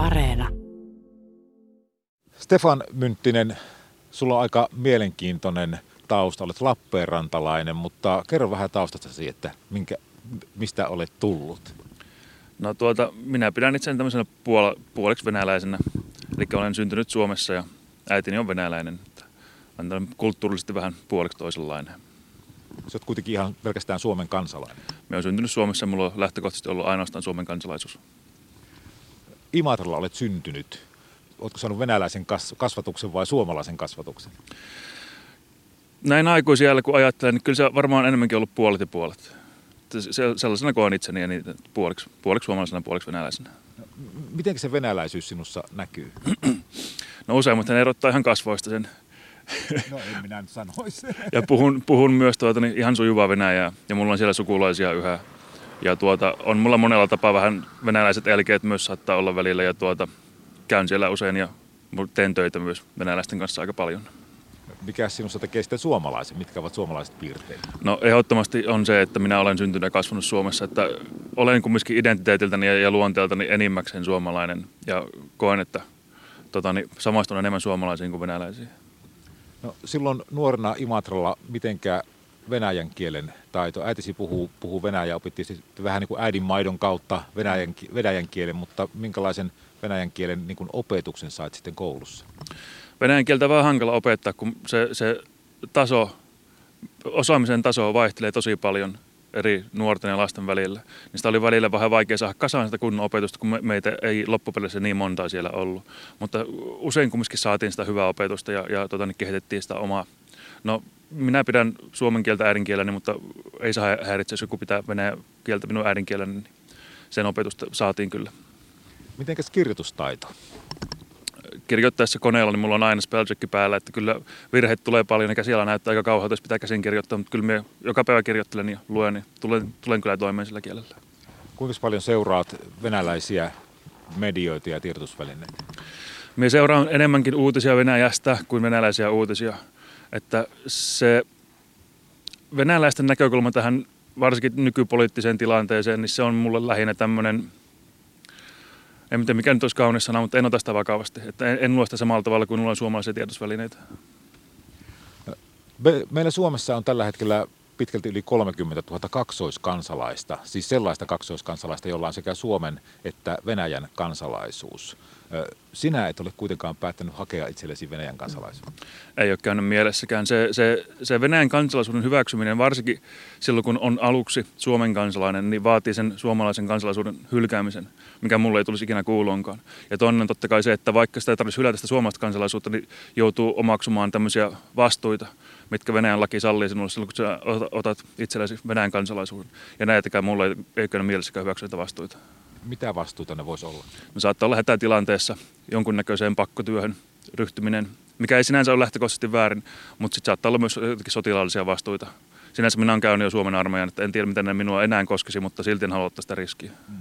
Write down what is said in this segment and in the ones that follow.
Areena. Stefan Mynttinen, sulla on aika mielenkiintoinen tausta. Olet Lappeenrantalainen, mutta kerro vähän taustastasi, että minkä, mistä olet tullut? No tuota, minä pidän itseäni tämmöisenä puol- puoleksi venäläisenä. Eli olen syntynyt Suomessa ja äitini on venäläinen. Olen kulttuurisesti vähän puoleksi toisenlainen. Sä oot kuitenkin ihan pelkästään Suomen kansalainen. Minä olen syntynyt Suomessa ja minulla on lähtökohtaisesti ollut ainoastaan Suomen kansalaisuus. Imatralla olet syntynyt. Oletko saanut venäläisen kasvatuksen vai suomalaisen kasvatuksen? Näin aikuisiellä kun ajattelen, niin kyllä se varmaan enemmänkin ollut puolet ja puolet. Se, sellaisena koen itseni ja niin puoliksi, puoliksi suomalaisena puoliksi venäläisenä. Miten se venäläisyys sinussa näkyy? No useimmat erottaa ihan kasvoista sen. No en minä nyt sanoisi. ja puhun, puhun myös tuota, niin ihan sujuvaa venäjää ja mulla on siellä sukulaisia yhä. Ja tuota, on mulla monella tapaa vähän venäläiset elkeet myös saattaa olla välillä ja tuota, käyn siellä usein ja teen töitä myös venäläisten kanssa aika paljon. Mikä sinusta tekee sitten suomalaisen? Mitkä ovat suomalaiset piirteet? No ehdottomasti on se, että minä olen syntynyt ja kasvanut Suomessa. Että olen kumminkin identiteetiltäni ja, ja luonteeltani enimmäkseen suomalainen ja koen, että tota, niin, samaistun enemmän suomalaisiin kuin venäläisiin. No, silloin nuorena Imatralla mitenkä venäjän kielen taito? Äitisi puhuu, puhuu venäjää, opittiin siis vähän niin kuin äidin maidon kautta venäjän, venäjän kielen, mutta minkälaisen venäjän kielen niin kuin opetuksen sait sitten koulussa? Venäjän kieltä on vähän hankala opettaa, kun se, se taso, osaamisen taso vaihtelee tosi paljon eri nuorten ja lasten välillä. Sitä oli välillä vähän vaikea saada kasaan sitä kunnon opetusta, kun meitä ei loppupeleissä niin montaa siellä ollut. Mutta usein kumminkin saatiin sitä hyvää opetusta ja, ja tota, niin kehitettiin sitä omaa. No, minä pidän suomen kieltä äidinkieläni, mutta ei saa häiritse, jos joku pitää venäjän kieltä minun äidinkieleni, niin sen opetusta saatiin kyllä. Mitenkäs kirjoitustaito? kirjoittaessa koneella, niin mulla on aina spellcheck päällä, että kyllä virheet tulee paljon, eikä siellä näyttää aika kauhealta, jos pitää käsin kirjoittaa, mutta kyllä me joka päivä kirjoittelen ja luen, niin tulen, tulen kyllä toimeen sillä kielellä. Kuinka paljon seuraat venäläisiä medioita ja tiedotusvälineitä? Me seuraan enemmänkin uutisia Venäjästä kuin venäläisiä uutisia. Että se venäläisten näkökulma tähän varsinkin nykypoliittiseen tilanteeseen, niin se on mulle lähinnä tämmöinen – en tiedä mikä nyt olisi kaunis sana, mutta en ota sitä vakavasti. Että en, en luo sitä samalla tavalla kuin on suomalaisia tiedotusvälineitä. Me, meillä Suomessa on tällä hetkellä pitkälti yli 30 000 kaksoiskansalaista, siis sellaista kaksoiskansalaista, jolla on sekä Suomen että Venäjän kansalaisuus. Sinä et ole kuitenkaan päättänyt hakea itsellesi Venäjän kansalaisuutta. Ei ole käynyt mielessäkään. Se, se, se Venäjän kansalaisuuden hyväksyminen, varsinkin silloin kun on aluksi Suomen kansalainen, niin vaatii sen suomalaisen kansalaisuuden hylkäämisen, mikä mulle ei tulisi ikinä kuuluunkaan. Ja toinen totta kai se, että vaikka sitä ei tarvitsisi hylätä sitä suomalaista kansalaisuutta, niin joutuu omaksumaan tämmöisiä vastuita, mitkä Venäjän laki sallii sinulle silloin, kun sä otat itsellesi Venäjän kansalaisuuden. Ja näitäkään mulle ei, ei käynyt mielessäkään hyväksyä vastuita. Mitä vastuuta ne voisi olla? No saattaa olla hätätilanteessa jonkunnäköiseen pakkotyöhön ryhtyminen, mikä ei sinänsä ole lähtökohtaisesti väärin, mutta sitten saattaa olla myös sotilaallisia vastuita. Sinänsä minä olen käynyt jo Suomen armeijan, että en tiedä miten ne minua enää koskisi, mutta silti en halua ottaa sitä riskiä. Hmm.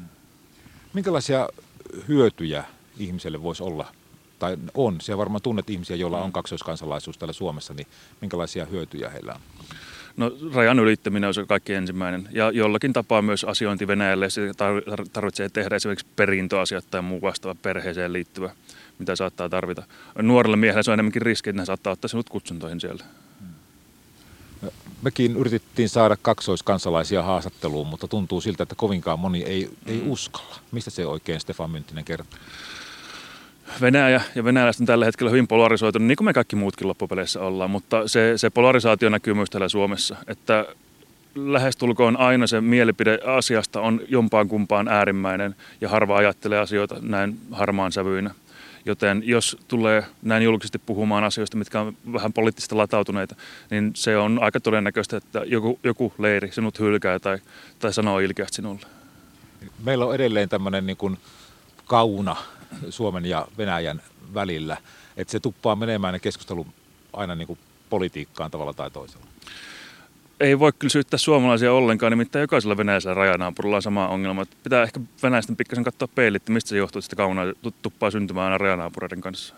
Minkälaisia hyötyjä ihmiselle voisi olla, tai on, siellä varmaan tunnet ihmisiä, joilla on kaksoiskansalaisuus täällä Suomessa, niin minkälaisia hyötyjä heillä on? No rajan ylittäminen on se kaikki ensimmäinen. Ja jollakin tapaa myös asiointi Venäjälle. Se tarvitsee tehdä esimerkiksi perintöasiat tai muu vastaava perheeseen liittyvä, mitä saattaa tarvita. Nuorelle miehelle se on enemmänkin riski, että ne saattaa ottaa sinut kutsuntoihin siellä. Mekin yritettiin saada kaksoiskansalaisia haastatteluun, mutta tuntuu siltä, että kovinkaan moni ei, ei mm. uskalla. Mistä se oikein Stefan Mynttinen kertoo? Venäjä ja venäläiset on tällä hetkellä hyvin polarisoitunut, niin kuin me kaikki muutkin loppupeleissä ollaan, mutta se, se polarisaatio näkyy myös täällä Suomessa, että lähestulkoon aina se mielipide asiasta on jompaan kumpaan äärimmäinen ja harva ajattelee asioita näin harmaan sävyinä. Joten jos tulee näin julkisesti puhumaan asioista, mitkä on vähän poliittisesti latautuneita, niin se on aika todennäköistä, että joku, joku leiri sinut hylkää tai, tai sanoo ilkeästi sinulle. Meillä on edelleen tämmöinen niin kuin kauna Suomen ja Venäjän välillä. Että se tuppaa menemään keskustelu aina niin kuin politiikkaan tavalla tai toisella. Ei voi kyllä syyttää suomalaisia ollenkaan, nimittäin jokaisella venäläisellä rajanaapurilla on sama ongelma. Pitää ehkä venäläisten pikkasen katsoa peilit, mistä se johtuu, että kaunaa tuppaa syntymään aina rajanaapureiden kanssa.